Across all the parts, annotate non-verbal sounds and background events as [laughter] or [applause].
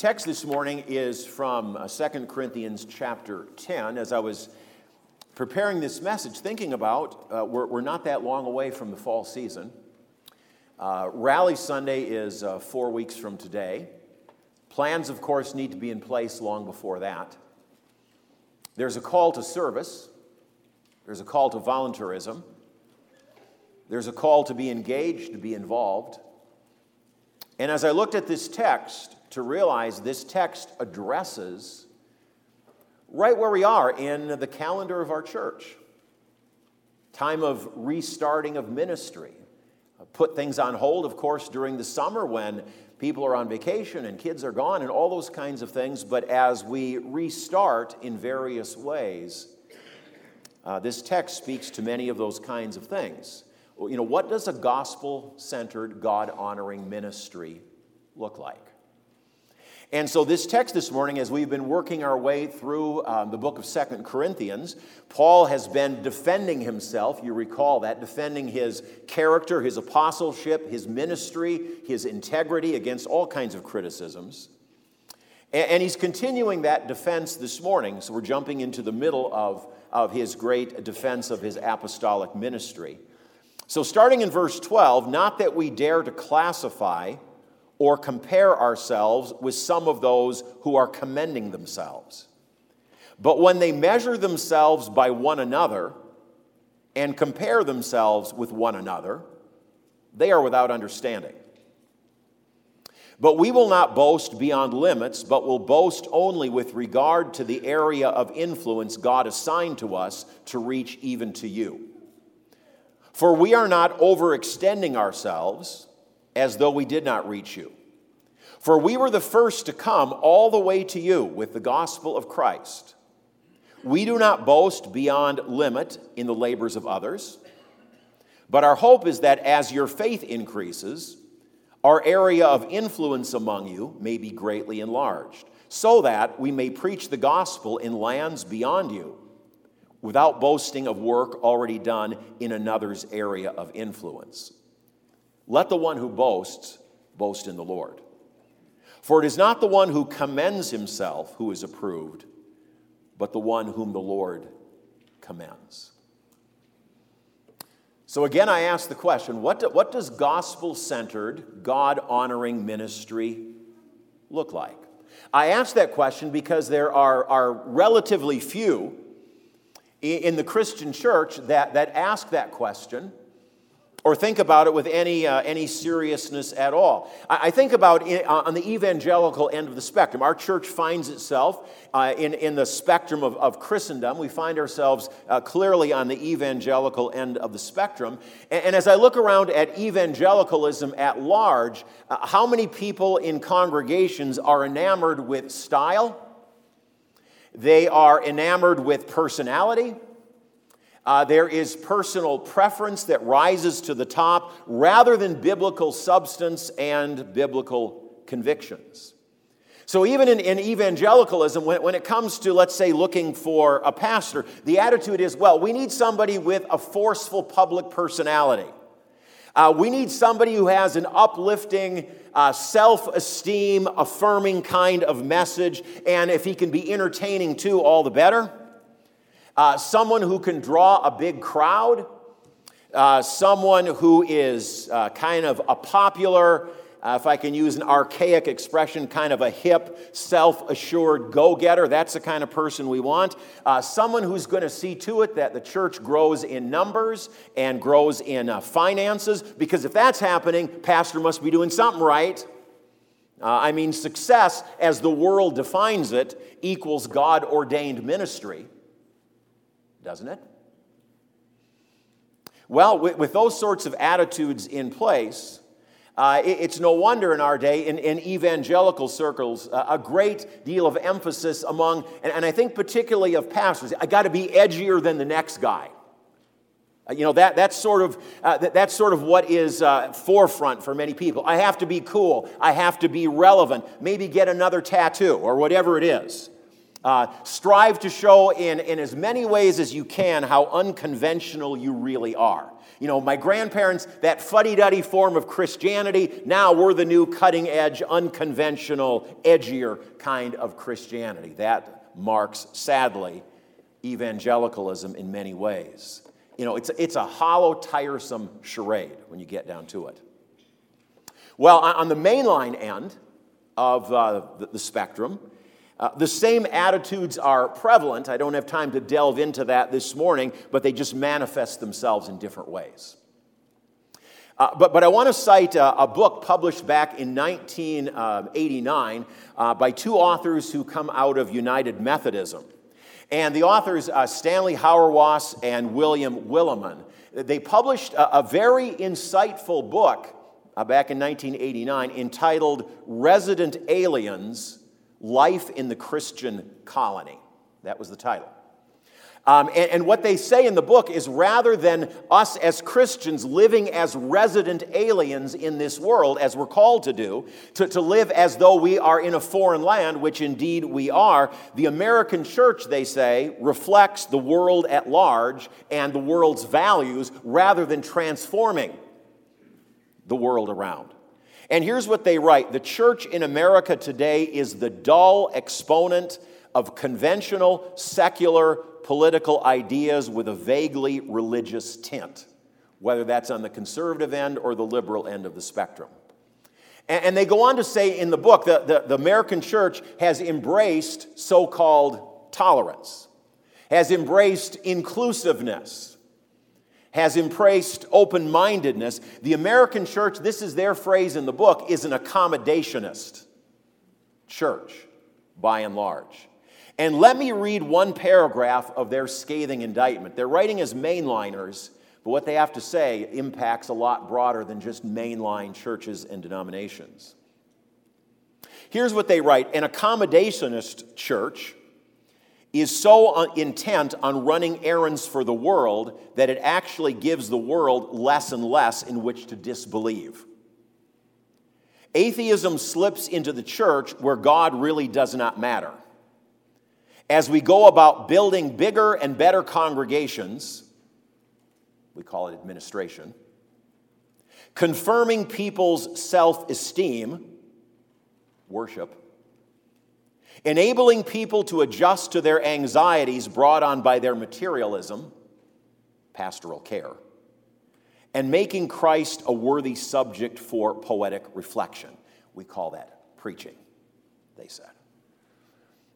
text this morning is from uh, 2 Corinthians chapter 10. As I was preparing this message, thinking about uh, we're, we're, not that long away from the fall season. Uh, Rally Sunday is uh, four weeks from today. Plans, of course, need to be in place long before that. There's a call to service, there's a call to voluntarism, there's a call to be engaged, to be involved. And as I looked at this text, to realize this text addresses right where we are in the calendar of our church. Time of restarting of ministry. Put things on hold, of course, during the summer when people are on vacation and kids are gone and all those kinds of things. But as we restart in various ways, uh, this text speaks to many of those kinds of things. You know, what does a gospel centered, God honoring ministry look like? And so, this text this morning, as we've been working our way through um, the book of Second Corinthians, Paul has been defending himself. You recall that, defending his character, his apostleship, his ministry, his integrity against all kinds of criticisms. And, and he's continuing that defense this morning. So, we're jumping into the middle of, of his great defense of his apostolic ministry. So, starting in verse 12, not that we dare to classify or compare ourselves with some of those who are commending themselves. But when they measure themselves by one another and compare themselves with one another, they are without understanding. But we will not boast beyond limits, but will boast only with regard to the area of influence God assigned to us to reach even to you. For we are not overextending ourselves as though we did not reach you. For we were the first to come all the way to you with the gospel of Christ. We do not boast beyond limit in the labors of others, but our hope is that as your faith increases, our area of influence among you may be greatly enlarged, so that we may preach the gospel in lands beyond you without boasting of work already done in another's area of influence. Let the one who boasts boast in the Lord. For it is not the one who commends himself who is approved, but the one whom the Lord commends. So again, I ask the question what, do, what does gospel centered, God honoring ministry look like? I ask that question because there are, are relatively few in the Christian church that, that ask that question or think about it with any, uh, any seriousness at all. I, I think about it uh, on the evangelical end of the spectrum. Our church finds itself uh, in, in the spectrum of, of Christendom. We find ourselves uh, clearly on the evangelical end of the spectrum. And, and as I look around at evangelicalism at large, uh, how many people in congregations are enamored with style? They are enamored with personality. Uh, there is personal preference that rises to the top rather than biblical substance and biblical convictions. So, even in, in evangelicalism, when, when, it comes to, let's say, looking for a pastor, the attitude is well, we need somebody with a forceful public personality. Uh, we need somebody who has an uplifting, uh, self esteem affirming kind of message. And if he can be entertaining too, all the better. Uh, someone who can draw a big crowd. Uh, someone who is uh, kind of a popular, uh, if I can use an archaic expression, kind of a hip, self assured go getter. That's the kind of person we want. Uh, someone who's going to see to it that the church grows in numbers and grows in uh, finances, because if that's happening, pastor must be doing something right. I mean, success, as the world defines it, equals God ordained ministry, doesn't it? Well, with, with those sorts of attitudes in place, uh, it's no wonder in our day, in, in evangelical circles, uh, a great deal of emphasis among, and, and I think particularly of pastors, I got to be edgier than the next guy. Uh, you know, that, that's, sort of, uh, that, that's sort of what is uh, forefront for many people. I have to be cool. I have to be relevant. Maybe get another tattoo or whatever it is. Uh, strive to show in, in as many ways as you can how unconventional you really are. You know, my grandparents, that fuddy duddy form of Christianity, now we're the new cutting edge, unconventional, edgier kind of Christianity. That marks, sadly, evangelicalism in many ways. You know, it's, it's a hollow, tiresome charade when you get down to it. Well, on the mainline end of uh, the, the spectrum, uh, the same attitudes are prevalent. I don't have time to delve into that this morning, but they just manifest themselves in different ways. Uh, but, but I want to cite a, a, book published back in 1989 uh, by two authors who come out of United Methodism. And the authors, uh, Stanley Hauerwas and William Willimon, they published a, a very insightful book uh, back in 1989 entitled Resident Aliens Life in the Christian Colony. That was the title. Um, and, and, what they say in the book is rather than us as Christians living as resident aliens in this world, as we're called to do, to, to live as though we are in a foreign land, which indeed we are, the American church, they say, reflects the world at large and the world's values rather than transforming the world around. And here's what they write The church in America today is the dull exponent of conventional, secular, political ideas with a vaguely religious tint, whether that's on the conservative end or the liberal end of the spectrum. And, they go on to say in the book that the, American church has embraced so called tolerance, has embraced inclusiveness has embraced open mindedness. The American church, this is their phrase in the book, is an accommodationist church by and large. And let me read one paragraph of their scathing indictment. They're writing as mainliners, but what they have to say impacts a lot broader than just mainline churches and denominations. Here's what they write An accommodationist church is so intent on running errands for the world that it actually gives the world less and less in which to disbelieve. Atheism slips into the church where God really does not matter. As we go about building bigger and better congregations, we call it administration, confirming people's self esteem, worship, enabling people to adjust to their anxieties brought on by their materialism, pastoral care, and making Christ a worthy subject for poetic reflection. We call that preaching, they said.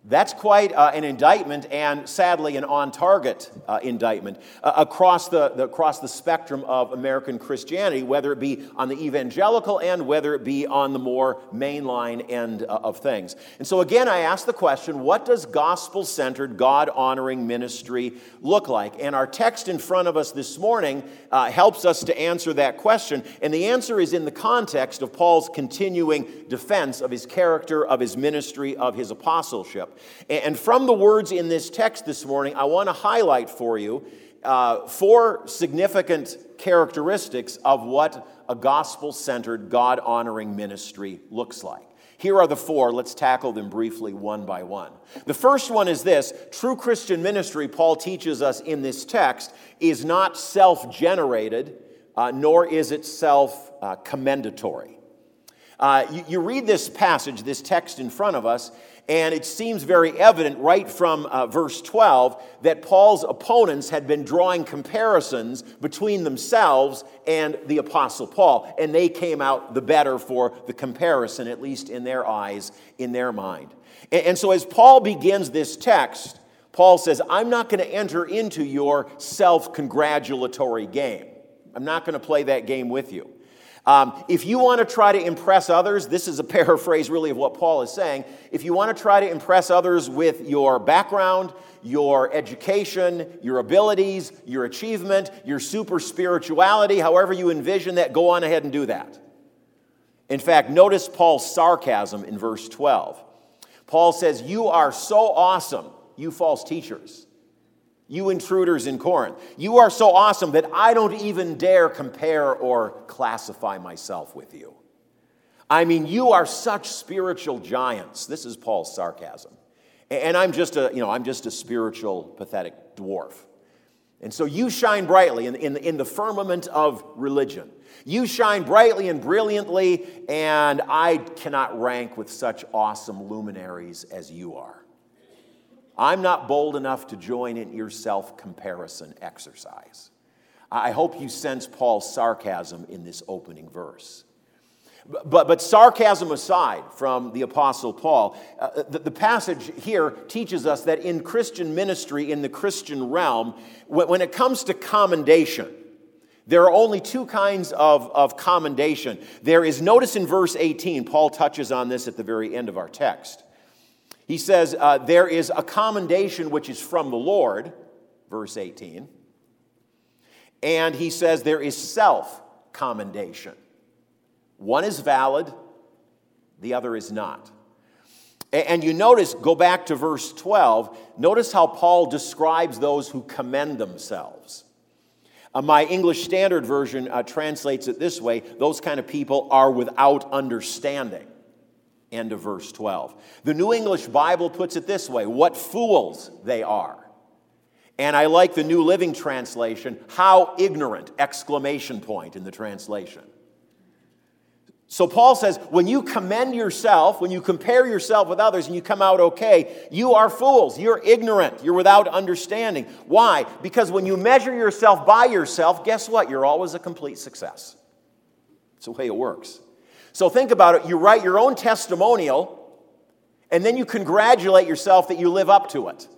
That's quite uh, an indictment, and sadly, an on target uh, indictment uh, across, the, the, across the spectrum of American Christianity, whether it be on the evangelical end, whether it be on the more mainline end uh, of things. And so, again, I ask the question what does gospel centered, God honoring ministry look like? And our text in front of us this morning uh, helps us to answer that question. And the answer is in the context of Paul's continuing defense of his character, of his ministry, of his apostleship. And from the words in this text this morning, I want to highlight for you uh, four significant characteristics of what a gospel centered, God honoring ministry looks like. Here are the four. Let's tackle them briefly one by one. The first one is this true Christian ministry, Paul teaches us in this text, is not self generated, uh, nor is it self uh, commendatory. Uh, you, you, read this passage, this text in front of us, and it seems very evident right from uh, verse 12 that Paul's opponents had been drawing comparisons between themselves and the Apostle Paul, and they came out the better for the comparison, at least in their eyes, in their mind. And, and so as Paul begins this text, Paul says, I'm not going to enter into your self congratulatory game. I'm not going to play that game with you. Um, if you want to try to impress others, this is a [laughs] paraphrase really of what Paul is saying. If you want to try to impress others with your background, your education, your abilities, your achievement, your super spirituality, however you envision that, go on ahead and do that. In fact, notice Paul's sarcasm in verse 12. Paul says, You are so awesome, you false teachers you intruders in Corinth. You are so awesome that I don't even dare compare or classify myself with you. I mean, you are such spiritual giants. This is Paul's sarcasm. And I'm just a, you know, I'm just a spiritual, pathetic dwarf. And so you shine brightly in, in, in the firmament of religion. You shine brightly and brilliantly, and I cannot rank with such awesome luminaries as you are. I'm not bold enough to join in your self comparison exercise. I hope you sense Paul's sarcasm in this opening verse. But, but sarcasm aside from the Apostle Paul, uh, the, the, passage here teaches us that in Christian ministry, in the Christian realm, when, when it comes to commendation, there are only two kinds of, of commendation. There is, notice in verse 18, Paul touches on this at the very end of our text. He says, uh, There is a commendation which is from the Lord, verse 18. And he says, There is self commendation. One is valid, the other is not. And you notice, go back to verse 12, notice how Paul describes those who commend themselves. Uh, my English Standard Version uh, translates it this way those kind of people are without understanding. End of verse 12. The New English Bible puts it this way what fools they are. And I like the New Living Translation, how ignorant! Exclamation point in the translation. So Paul says, when you commend yourself, when you compare yourself with others and you come out okay, you are fools. You're ignorant. You're without understanding. Why? Because when you measure yourself by yourself, guess what? You're always a complete success. It's the way it works. So think about it. You write your own testimonial, and then you congratulate yourself that you live up to it,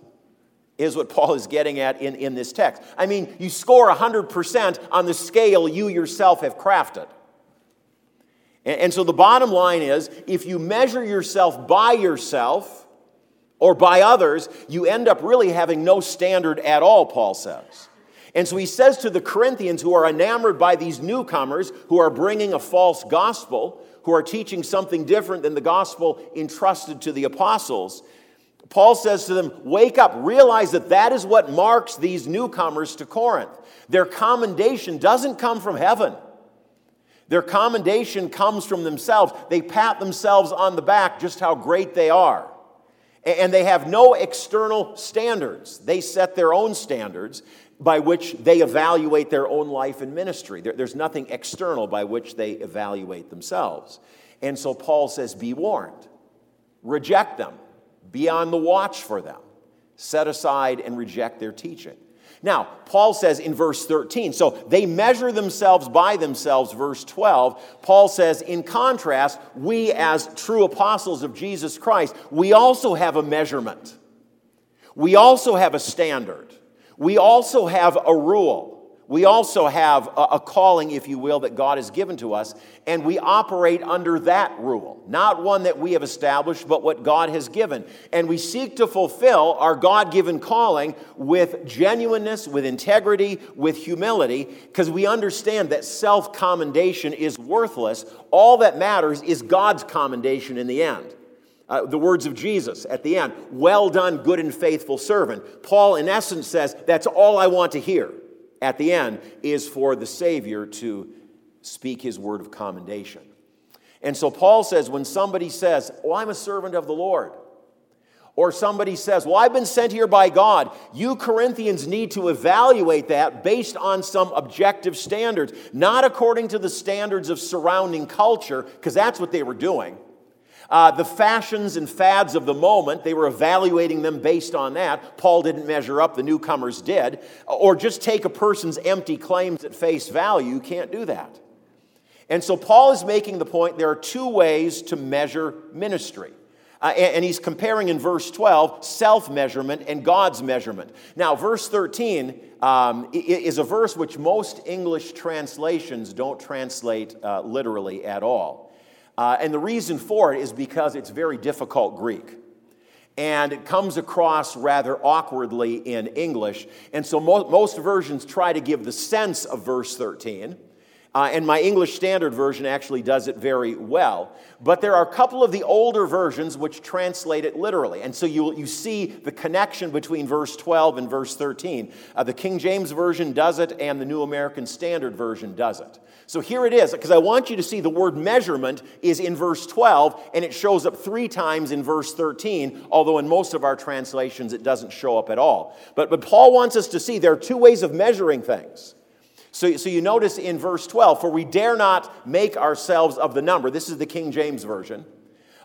is what Paul is getting at in, in this text. I mean, you score 100% on the scale you yourself have crafted. And, so the bottom line is if you measure yourself by yourself or by others, you end up really having no standard at all, Paul says. And so he says to the Corinthians who are enamored by these newcomers who are bringing a false gospel, who are teaching something different than the gospel entrusted to the apostles, Paul says to them, Wake up, realize that that is what marks these newcomers to Corinth. Their commendation doesn't come from heaven. Their commendation comes from themselves. They pat themselves on the back just how great they are. And they have no external standards. They set their own standards by which they evaluate their own life and ministry. There's nothing external by which they evaluate themselves. And so Paul says, Be warned, reject them, be on the watch for them, set aside and reject their teaching. Now, Paul says in verse 13, so they measure themselves by themselves, verse 12. Paul says, in contrast, we as true apostles of Jesus Christ, we also have a measurement. We also have a standard. We also have a rule we also have a, calling, if you will, that God has given to us, and we operate under that rule. Not one that we have established, but what God has given. And we seek to fulfill our God given calling with genuineness, with integrity, with humility, because we understand that self commendation is worthless. All that matters is God's commendation in the end. Uh, the words of Jesus at the end Well done, good and faithful servant. Paul, in essence, says, That's all I want to hear at the end is for the Savior to speak his word of commendation. And so Paul says, when somebody says, Oh, I'm a servant of the Lord, or somebody says, Well, I've been sent here by God, you Corinthians need to evaluate that based on some objective standards, not according to the standards of surrounding culture, because that's what they were doing. Uh, the fashions and fads of the moment, they were evaluating them based on that. Paul didn't measure up, the newcomers did. Or just take a person's empty claims at face value. You can't do that. And so Paul is making the point there are two ways to measure ministry. Uh, and, and, he's comparing in verse 12 self measurement and God's measurement. Now, verse 13 um, is a verse which most English translations don't translate uh, literally at all. Uh, and the reason for it is because it's very difficult Greek. And it comes across rather awkwardly in English. And so mo- most versions try to give the sense of verse 13. Uh, and my English Standard Version actually does it very well. But there are a couple of the older versions which translate it literally. And so you, you see the connection between verse 12 and verse 13. Uh, the King James Version does it, and the New American Standard Version does it. So here it is, because I want you to see the word measurement is in verse 12, and it shows up three times in verse 13, although in most of our translations it doesn't show up at all. But, but Paul wants us to see there are two ways of measuring things. So, so you notice in verse 12, for we dare not make ourselves of the number, this is the King James Version,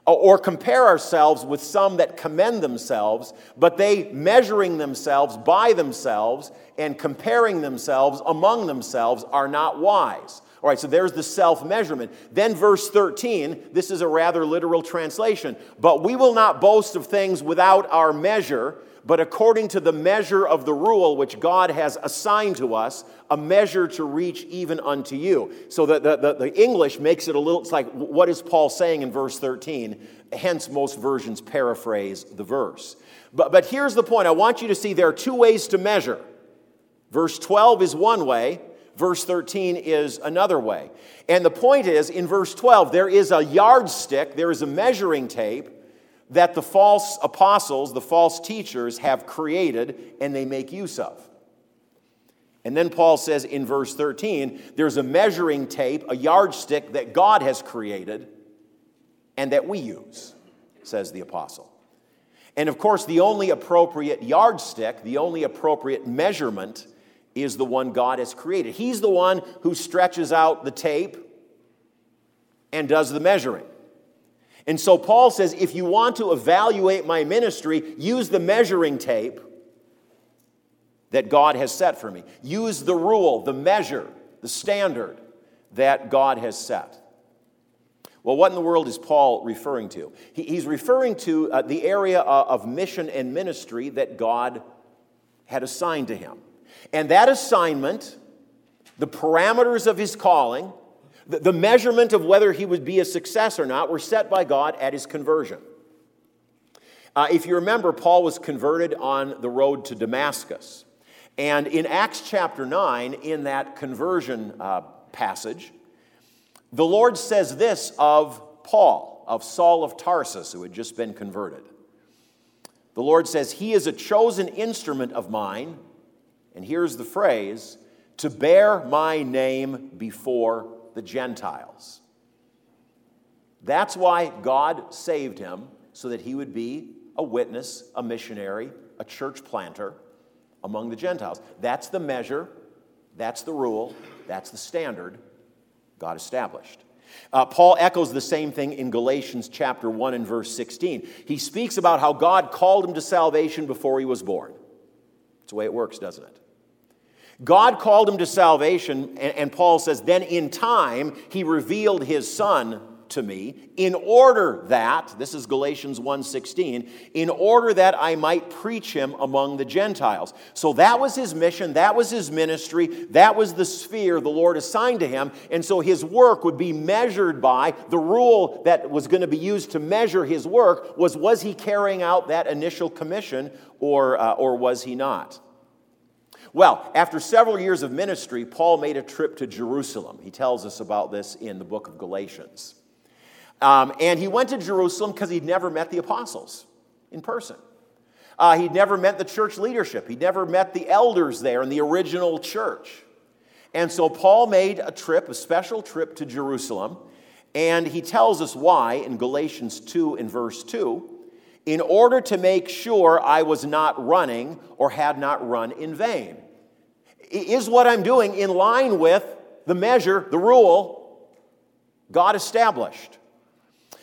or compare ourselves with some that commend themselves, but they measuring themselves by themselves and comparing themselves among themselves are not wise. All right, so there's the self measurement. Then, verse 13, this is a rather literal translation. But we will not boast of things without our measure, but according to the measure of the rule which God has assigned to us, a measure to reach even unto you. So the, the, the, the, English makes it a little, it's like, what is Paul saying in verse 13? Hence, most versions paraphrase the verse. But, but here's the point I want you to see there are two ways to measure. Verse 12 is one way, verse 13 is another way. And the point is, in verse 12, there is a yardstick, there is a measuring tape that the false apostles, the false teachers, have created and they make use of. And then Paul says in verse 13, there's a measuring tape, a yardstick that God has created and that we use, says the apostle. And of course, the only appropriate yardstick, the only appropriate measurement is the one God has created. He's the one who stretches out the tape and does the measuring. And so Paul says if you want to evaluate my ministry, use the measuring tape that God has set for me. Use the rule, the measure, the standard that God has set. Well, what in the world is Paul referring to? he's referring to uh, the area uh, of mission and ministry that God had assigned to him. And that assignment, the parameters of his calling, the, measurement of whether he would be a success or not were set by God at his conversion. Uh, if you remember, Paul was converted on the road to Damascus. And in Acts chapter 9, in that conversion uh, passage, the Lord says this of Paul, of Saul of Tarsus, who had just been converted. The Lord says, He is a chosen instrument of mine and here's the phrase to bear my name before the Gentiles. That's why God saved him, so that he would be a witness, a missionary, a church planter among the Gentiles. That's the measure, that's the rule, that's the standard God established. Uh, Paul echoes the same thing in Galatians chapter 1 and verse 16. He speaks about how God called him to salvation before he was born. It's the way it works, doesn't it? God called him to salvation, and Paul says, then in time he revealed his son to me in order that this is Galatians 1:16 in order that I might preach him among the Gentiles. So that was his mission, that was his ministry, that was the sphere the Lord assigned to him, and so his work would be measured by the rule that was going to be used to measure his work was was he carrying out that initial commission or uh, or was he not? Well, after several years of ministry, Paul made a trip to Jerusalem. He tells us about this in the book of Galatians. Um, and he went to Jerusalem because he'd never met the apostles in person. Uh, he'd never met the church leadership. He'd never met the elders there in the original church. And so Paul made a trip, a special trip to Jerusalem. And he tells us why in Galatians 2 and verse 2 in order to make sure I was not running or had not run in vain. Is what I'm doing in line with the measure, the rule God established?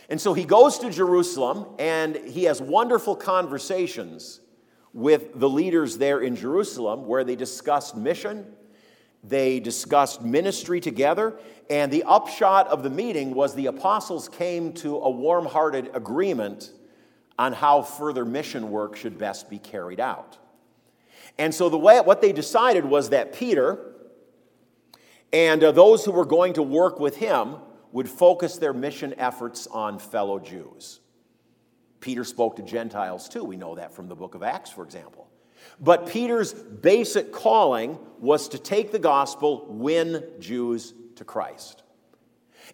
And so he goes to Jerusalem and he has wonderful conversations with the leaders there in Jerusalem where they discussed mission, they discussed ministry together, and the upshot of the meeting was the apostles came to a warm hearted agreement on how further mission work should best be carried out. And so the way what they decided was that Peter and uh, those who were going to work with him would focus their mission efforts on fellow Jews. Peter spoke to Gentiles too. We know that from the book of Acts, for example. But Peter's basic calling was to take the gospel, win Jews to Christ.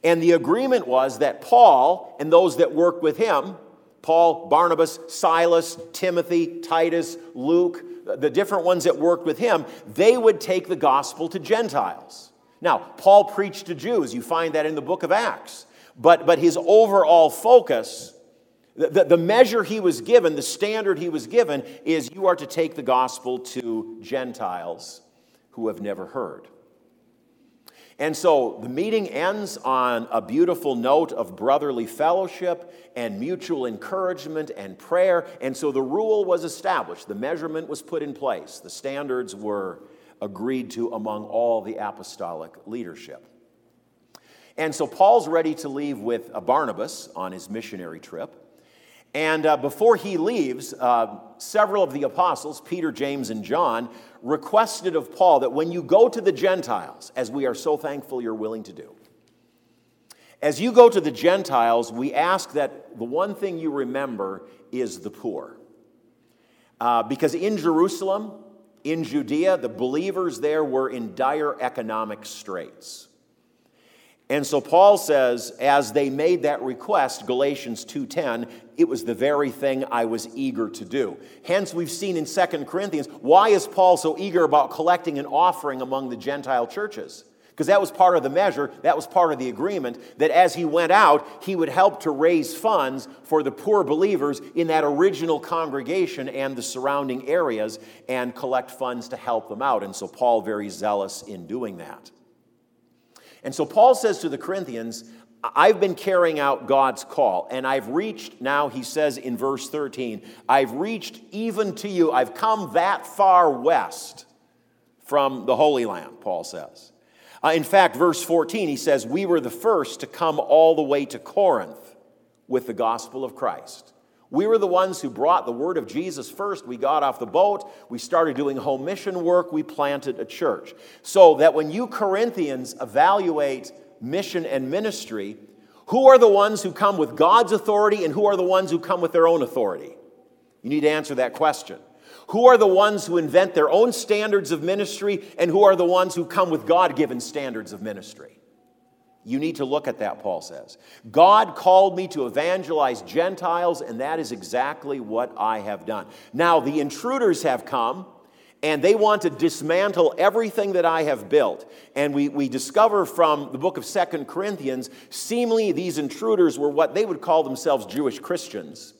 And the agreement was that Paul and those that worked with him, Paul, Barnabas, Silas, Timothy, Titus, Luke, the different ones that worked with him, they would take the gospel to Gentiles. Now, Paul preached to Jews. You find that in the book of Acts. But, but his overall focus, the, the measure he was given, the standard he was given, is you are to take the gospel to Gentiles who have never heard. And so the meeting ends on a beautiful note of brotherly fellowship and mutual encouragement and prayer. And so the rule was established, the measurement was put in place, the standards were agreed to among all the apostolic leadership. And so Paul's ready to leave with Barnabas on his missionary trip. And uh, before he leaves, uh, several of the apostles, Peter, James, and John, requested of Paul that when you go to the Gentiles, as we are so thankful you're willing to do, as you go to the Gentiles, we ask that the one thing you remember is the poor. Uh, because in Jerusalem, in Judea, the believers there were in dire economic straits. And so Paul says as they made that request Galatians 2:10 it was the very thing I was eager to do. Hence we've seen in 2 Corinthians why is Paul so eager about collecting an offering among the Gentile churches? Because that was part of the measure, that was part of the agreement that as he went out, he would help to raise funds for the poor believers in that original congregation and the surrounding areas and collect funds to help them out. And so Paul very zealous in doing that. And so Paul says to the Corinthians, I've been carrying out God's call, and I've reached, now he says in verse 13, I've reached even to you. I've come that far west from the Holy Land, Paul says. Uh, in fact, verse 14, he says, We were the first to come all the way to Corinth with the gospel of Christ. We were the ones who brought the word of Jesus first. We got off the boat. We started doing home mission work. We planted a church. So that when you Corinthians evaluate mission and ministry, who are the ones who come with God's authority and who are the ones who come with their own authority? You need to answer that question. Who are the ones who invent their own standards of ministry and who are the ones who come with God given standards of ministry? You need to look at that, Paul says. God called me to evangelize Gentiles, and that is exactly what I have done. Now, the intruders have come, and they want to dismantle everything that I have built. And we, we discover from the book of Second Corinthians, seemingly these intruders were what they would call themselves Jewish Christians.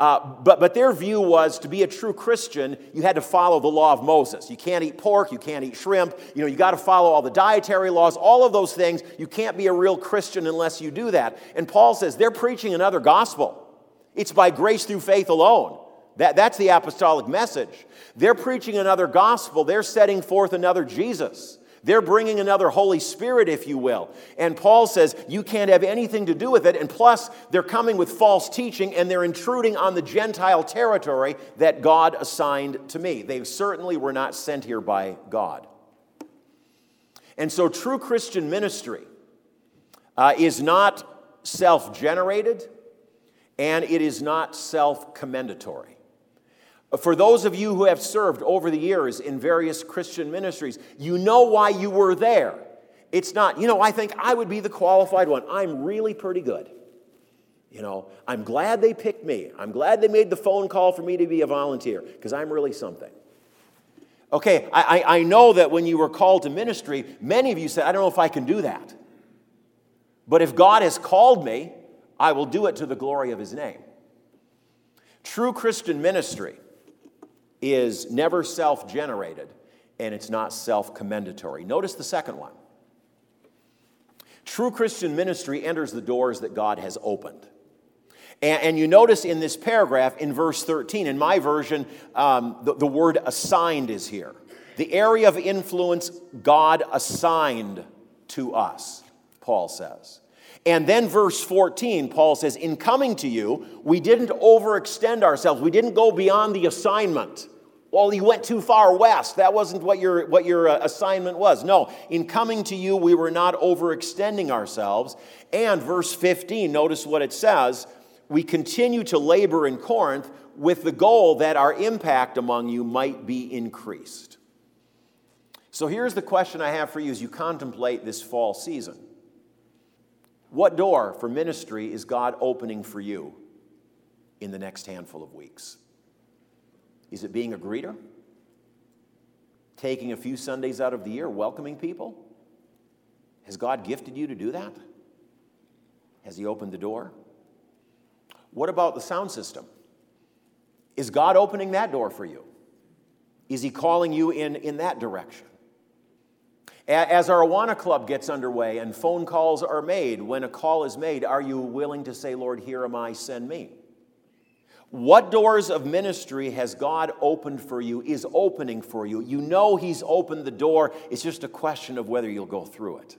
Uh, but, but their view was to be a true Christian, you had to follow the law of Moses. You can't eat pork, you can't eat shrimp, you know, you got to follow all the dietary laws, all of those things. You can't be a real Christian unless you do that. And Paul says they're preaching another gospel. It's by grace through faith alone. That, that's the apostolic message. They're preaching another gospel, they're setting forth another Jesus. They're bringing another Holy Spirit, if you will. And Paul says you can't have anything to do with it. And plus, they're coming with false teaching and they're intruding on the Gentile territory that God assigned to me. They certainly were not sent here by God. And so, true Christian ministry uh, is not self generated and it is not self commendatory. For those of you who have served over the years in various Christian ministries, you know why you were there. It's not, you know, I think I would be the qualified one. I'm really pretty good. You know, I'm glad they picked me. I'm glad they made the phone call for me to be a volunteer because I'm really something. Okay, I, I know that when you were called to ministry, many of you said, I don't know if I can do that. But if God has called me, I will do it to the glory of his name. True Christian ministry is never self generated and it's not self commendatory. Notice the second one. True Christian ministry enters the doors that God has opened. And, and you notice in this paragraph, in verse 13, in my version, um, the, the word assigned is here. The area of influence God assigned to us, Paul says. And then, verse 14, Paul says, In coming to you, we didn't overextend ourselves. We didn't go beyond the assignment. Well, you went too far west. That wasn't what your, what your uh, assignment was. No, in coming to you, we were not overextending ourselves. And verse 15, notice what it says we continue to labor in Corinth with the goal that our impact among you might be increased. So here's the question I have for you as you contemplate this fall season What door for ministry is God opening for you in the next handful of weeks? Is it being a greeter? Taking a few Sundays out of the year, welcoming people? Has God gifted you to do that? Has He opened the door? What about the sound system? Is God opening that door for you? Is He calling you in, in that direction? As our Awana Club gets underway and phone calls are made, when a call is made, are you willing to say, Lord, here am I, send me? What doors of ministry has God opened for you, is opening for you? You know He's opened the door. It's just a question of whether you'll go through it.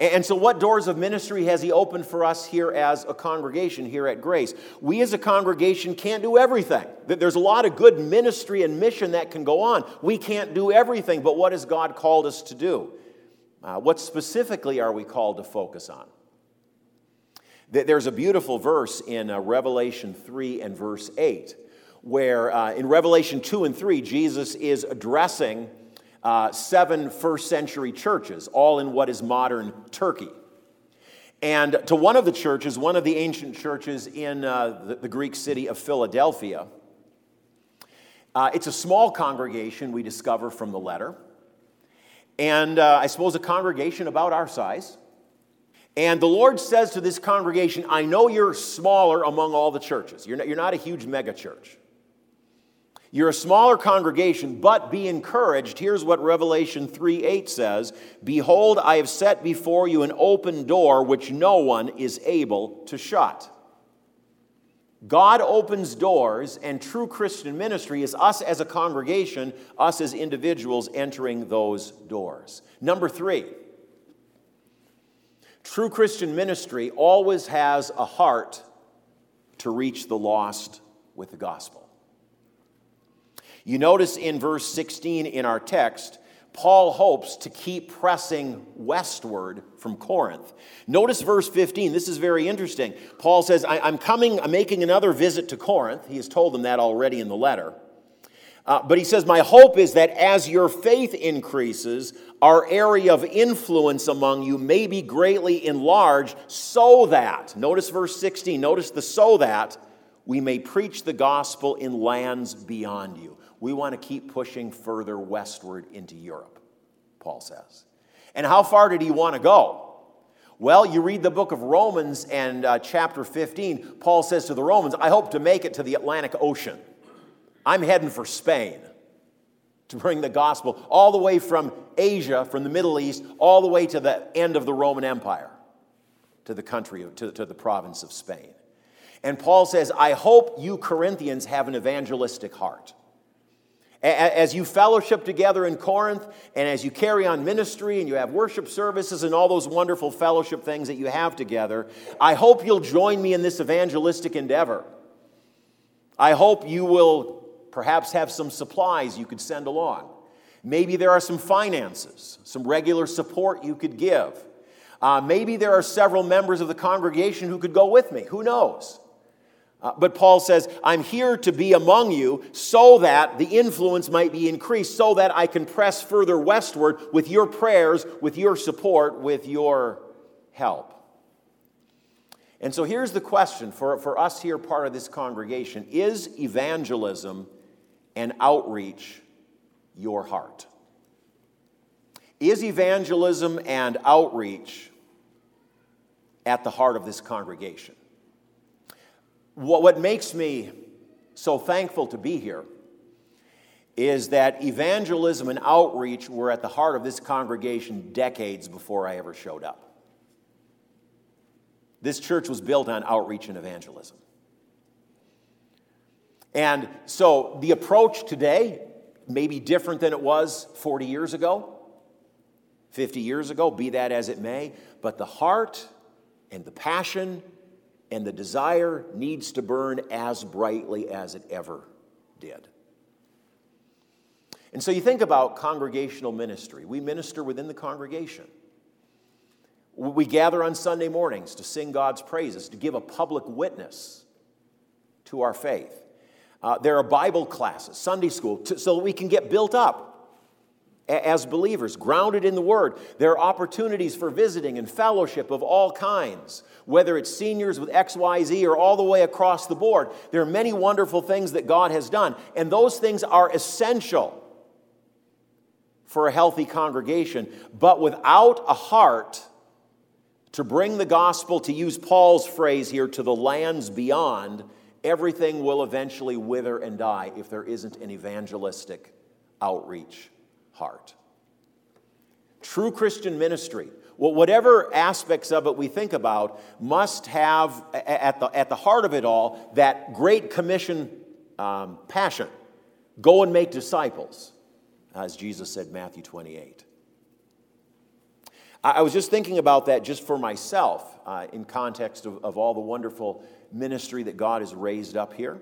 And so, what doors of ministry has He opened for us here as a congregation here at Grace? We as a congregation can't do everything. There's a lot of good ministry and mission that can go on. We can't do everything, but what has God called us to do? Uh, what specifically are we called to focus on? There's a beautiful verse in uh, Revelation 3 and verse 8, where uh, in Revelation 2 and 3, Jesus is addressing uh, seven first century churches, all in what is modern Turkey. And to one of the churches, one of the ancient churches in uh, the, the, Greek city of Philadelphia, uh, it's a small congregation, we discover from the letter. And uh, I suppose a congregation about our size. And the Lord says to this congregation, I know you're smaller among all the churches. You're not, you're not a huge mega church. You're a smaller congregation, but be encouraged. Here's what Revelation 3 8 says Behold, I have set before you an open door which no one is able to shut. God opens doors, and true Christian ministry is us as a congregation, us as individuals entering those doors. Number three, true Christian ministry always has a heart to reach the lost with the gospel. You notice in verse 16 in our text, Paul hopes to keep pressing westward from Corinth. Notice verse 15. This is very interesting. Paul says, I, am coming, I'm making another visit to Corinth. He has told them that already in the letter. Uh, but he says, My hope is that as your faith increases, our area of influence among you may be greatly enlarged, so that, notice verse 16, notice the so that, we may preach the gospel in lands beyond you. We want to keep pushing further westward into Europe, Paul says. And how far did he want to go? Well, you read the book of Romans and uh, chapter 15, Paul says to the Romans, I hope to make it to the Atlantic Ocean. I'm heading for Spain to bring the gospel all the way from Asia, from the Middle East, all the way to the end of the Roman Empire, to the country, to, to the province of Spain. And Paul says, I hope you Corinthians have an evangelistic heart. As you fellowship together in Corinth, and as you carry on ministry and you have worship services and all those wonderful fellowship things that you have together, I hope you'll join me in this evangelistic endeavor. I hope you will perhaps have some supplies you could send along. Maybe there are some finances, some regular support you could give. Uh, maybe there are several members of the congregation who could go with me. Who knows? Uh, but Paul says, I'm here to be among you so that the influence might be increased, so that I can press further westward with your prayers, with your support, with your help. And so here's the question for, for us here, part of this congregation Is evangelism and outreach your heart? Is evangelism and outreach at the heart of this congregation? What, what makes me so thankful to be here is that evangelism and outreach were at the heart of this congregation decades before I ever showed up. This church was built on outreach and evangelism. And so the approach today may be different than it was 40 years ago, 50 years ago, be that as it may, but the heart and the passion and the desire needs to burn as brightly as it ever did. And so you think about congregational ministry. We minister within the congregation. We gather on Sunday mornings to sing God's praises, to give a public witness to our faith. Uh, there are Bible classes, Sunday school, to, so that we can get built up as believers, grounded in the Word. There are opportunities for visiting and fellowship of all kinds, whether it's seniors with XYZ or all the way across the board. There are many wonderful things that God has done, and those things are essential for a healthy congregation. But without a heart to bring the gospel, to use Paul's phrase here, to the lands beyond, everything will eventually wither and die if there isn't an evangelistic outreach heart. True Christian ministry, whatever aspects of it we think about, must have at the, at the heart of it all that great commission um, passion go and make disciples as Jesus said, Matthew 28. I was just thinking about that just for myself uh, in context of, of all the wonderful ministry that God has raised up here.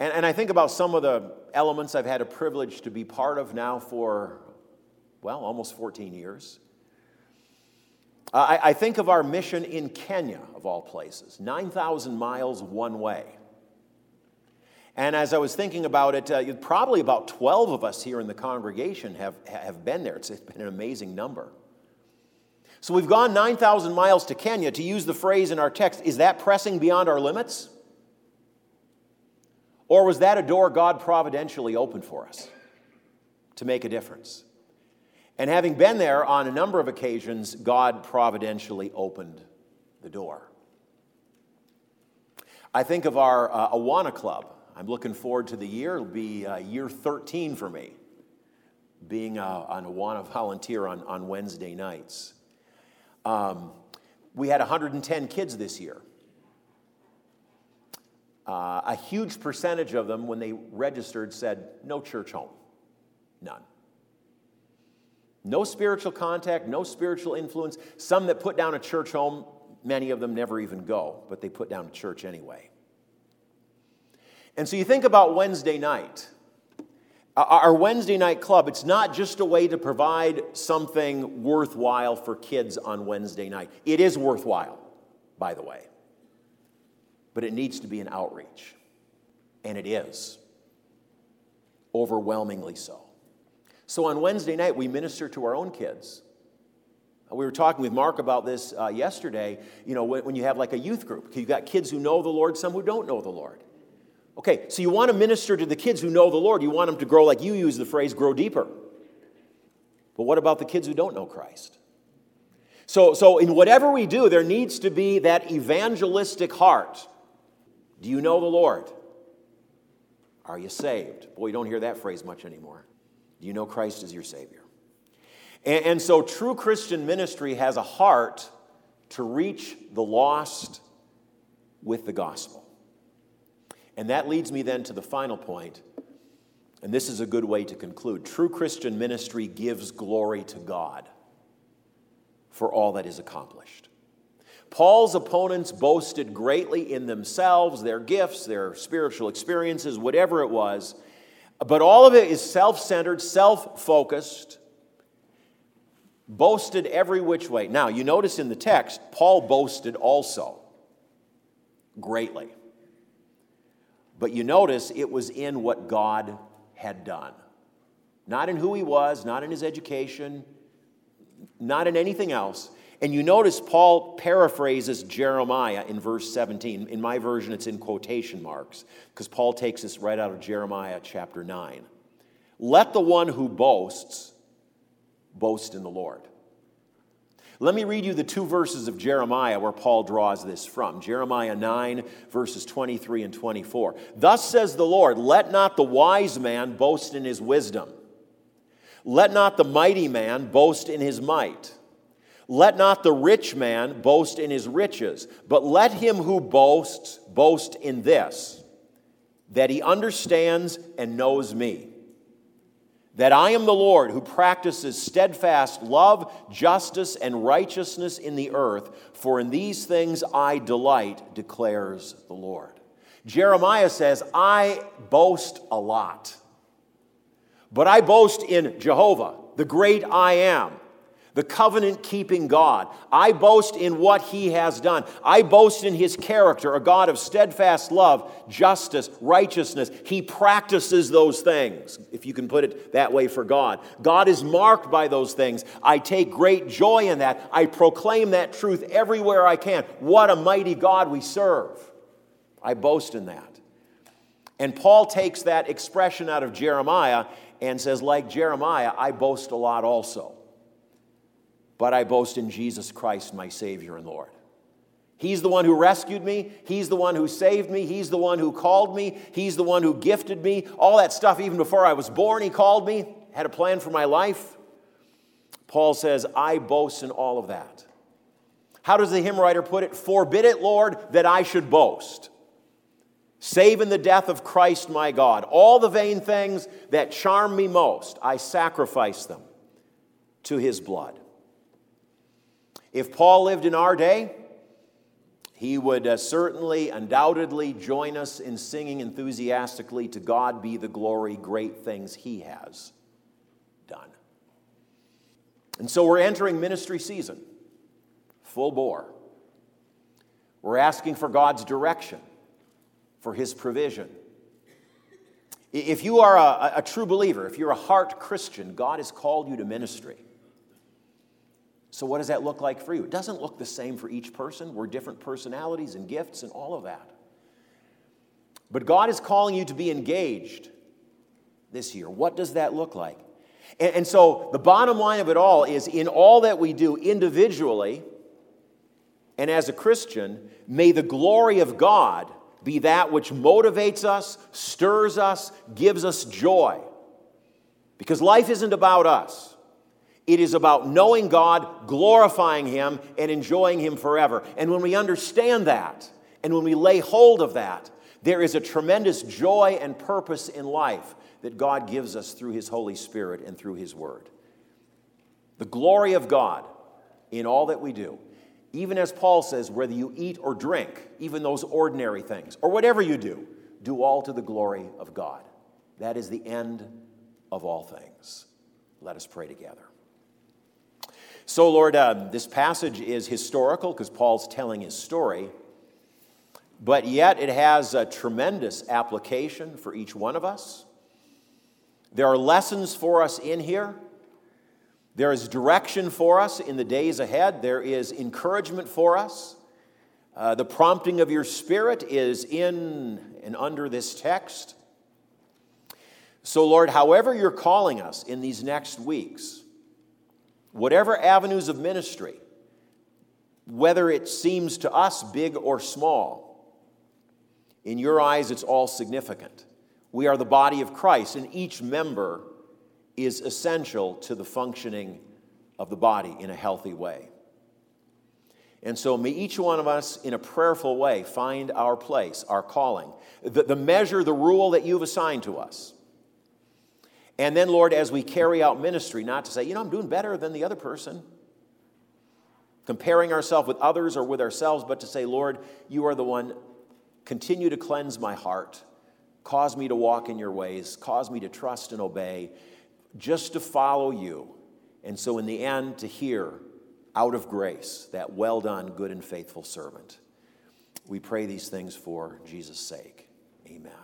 And, and I think about some of the elements I've had a privilege to be part of now for, well, almost 14 years. I, I think of our mission in Kenya, of all places, 9,000 miles one way. And as I was thinking about it, uh, probably about 12 of us here in the congregation have, have been there. It's been an amazing number. So we've gone 9,000 miles to Kenya. To use the phrase in our text, is that pressing beyond our limits? Or was that a door God providentially opened for us to make a difference? And having been there on a number of occasions, God providentially opened the door. I think of our uh, Awana Club. I'm looking forward to the year. It'll be uh, year 13 for me, being uh, an Awana volunteer on, on Wednesday nights. Um, we had 110 kids this year. Uh, a huge percentage of them, when they registered, said, No church home. None. No spiritual contact, no spiritual influence. Some that put down a church home, many of them never even go, but they put down a church anyway. And so you think about Wednesday night. Our Wednesday night club, it's not just a way to provide something worthwhile for kids on Wednesday night. It is worthwhile, by the way. But it needs to be an outreach. And it is. Overwhelmingly so. So on Wednesday night, we minister to our own kids. We were talking with Mark about this uh, yesterday. You know, when, when you have like a youth group, you've got kids who know the Lord, some who don't know the Lord. Okay, so you want to minister to the kids who know the Lord. You want them to grow, like you use the phrase, grow deeper. But what about the kids who don't know Christ? So, so in whatever we do, there needs to be that evangelistic heart. Do you know the Lord? Are you saved? Boy, you don't hear that phrase much anymore. Do you know Christ is your Savior? And, and so, true Christian ministry has a heart to reach the lost with the gospel. And that leads me then to the final point, and this is a good way to conclude. True Christian ministry gives glory to God for all that is accomplished. Paul's opponents boasted greatly in themselves, their gifts, their spiritual experiences, whatever it was, but all of it is self centered, self focused, boasted every which way. Now, you notice in the text, Paul boasted also greatly. But you notice it was in what God had done. Not in who he was, not in his education, not in anything else. And you notice Paul paraphrases Jeremiah in verse 17. In my version, it's in quotation marks, because Paul takes this right out of Jeremiah chapter 9. Let the one who boasts boast in the Lord. Let me read you the two verses of Jeremiah where Paul draws this from Jeremiah 9, verses 23 and 24. Thus says the Lord, let not the wise man boast in his wisdom, let not the mighty man boast in his might. Let not the rich man boast in his riches, but let him who boasts boast in this, that he understands and knows me that I am the Lord who practices steadfast love, justice, and righteousness in the earth, for in these things I delight, declares the Lord. Jeremiah says, I boast a lot, but I boast in Jehovah, the great I am, the covenant keeping God. I boast in what he has done. I boast in his character, a God of steadfast love, justice, righteousness. He practices those things, if you can put it that way for God. God is marked by those things. I take great joy in that. I proclaim that truth everywhere I can. What a mighty God we serve. I boast in that. And Paul takes that expression out of Jeremiah and says, like Jeremiah, I boast a lot also but I boast in Jesus Christ, my Savior and Lord. He's the one who rescued me. He's the one who saved me. He's the one who called me. He's the one who gifted me. All that stuff, even before I was born, He called me, had a plan for my life. Paul says, I boast in all of that. How does the hymn writer put it? Forbid it, Lord, that I should boast. Save in the death of Christ my God. All the vain things that charm me most, I sacrifice them to His blood. If Paul lived in our day, he would uh, certainly, undoubtedly join us in singing enthusiastically, To God be the glory, great things he has done. And so we're entering ministry season, full bore. We're asking for God's direction, for his provision. If you are a, a true believer, if you're a heart Christian, God has called you to ministry. So, what does that look like for you? It doesn't look the same for each person. We're different personalities and gifts and all of that. But God is calling you to be engaged this year. What does that look like? And, and, so, the bottom line of it all is in all that we do individually and as a Christian, may the glory of God be that which motivates us, stirs us, gives us joy. Because life isn't about us. It is about knowing God, glorifying Him, and enjoying Him forever. And when we understand that, and when we lay hold of that, there is a tremendous joy and purpose in life that God gives us through His Holy Spirit and through His Word. The glory of God in all that we do. Even as Paul says, whether you eat or drink, even those ordinary things, or whatever you do, do all to the glory of God. That is the end of all things. Let us pray together. So, Lord, uh, this passage is historical because Paul's telling his story, but yet it has a tremendous application for each one of us. There are lessons for us in here. There is direction for us in the days ahead. There is encouragement for us. Uh, the prompting of your Spirit is in and under this text. So, Lord, however you're calling us in these next weeks, whatever avenues of ministry, whether it seems to us big or small, in your eyes it's all significant. We are the body of Christ, and each member is essential to the functioning of the body in a healthy way. And so may each one of us, in a prayerful way, find our place, our calling, the, the measure, the rule that you've assigned to us. And then, Lord, as we carry out ministry, not to say, you know, I'm doing better than the other person, comparing ourselves with others or with ourselves, but to say, Lord, you are the one, continue to cleanse my heart, cause me to walk in your ways, cause me to trust and obey, just to follow you. And so, in the end, to hear out of grace that well done, good and faithful servant. We pray these things for Jesus' sake. Amen.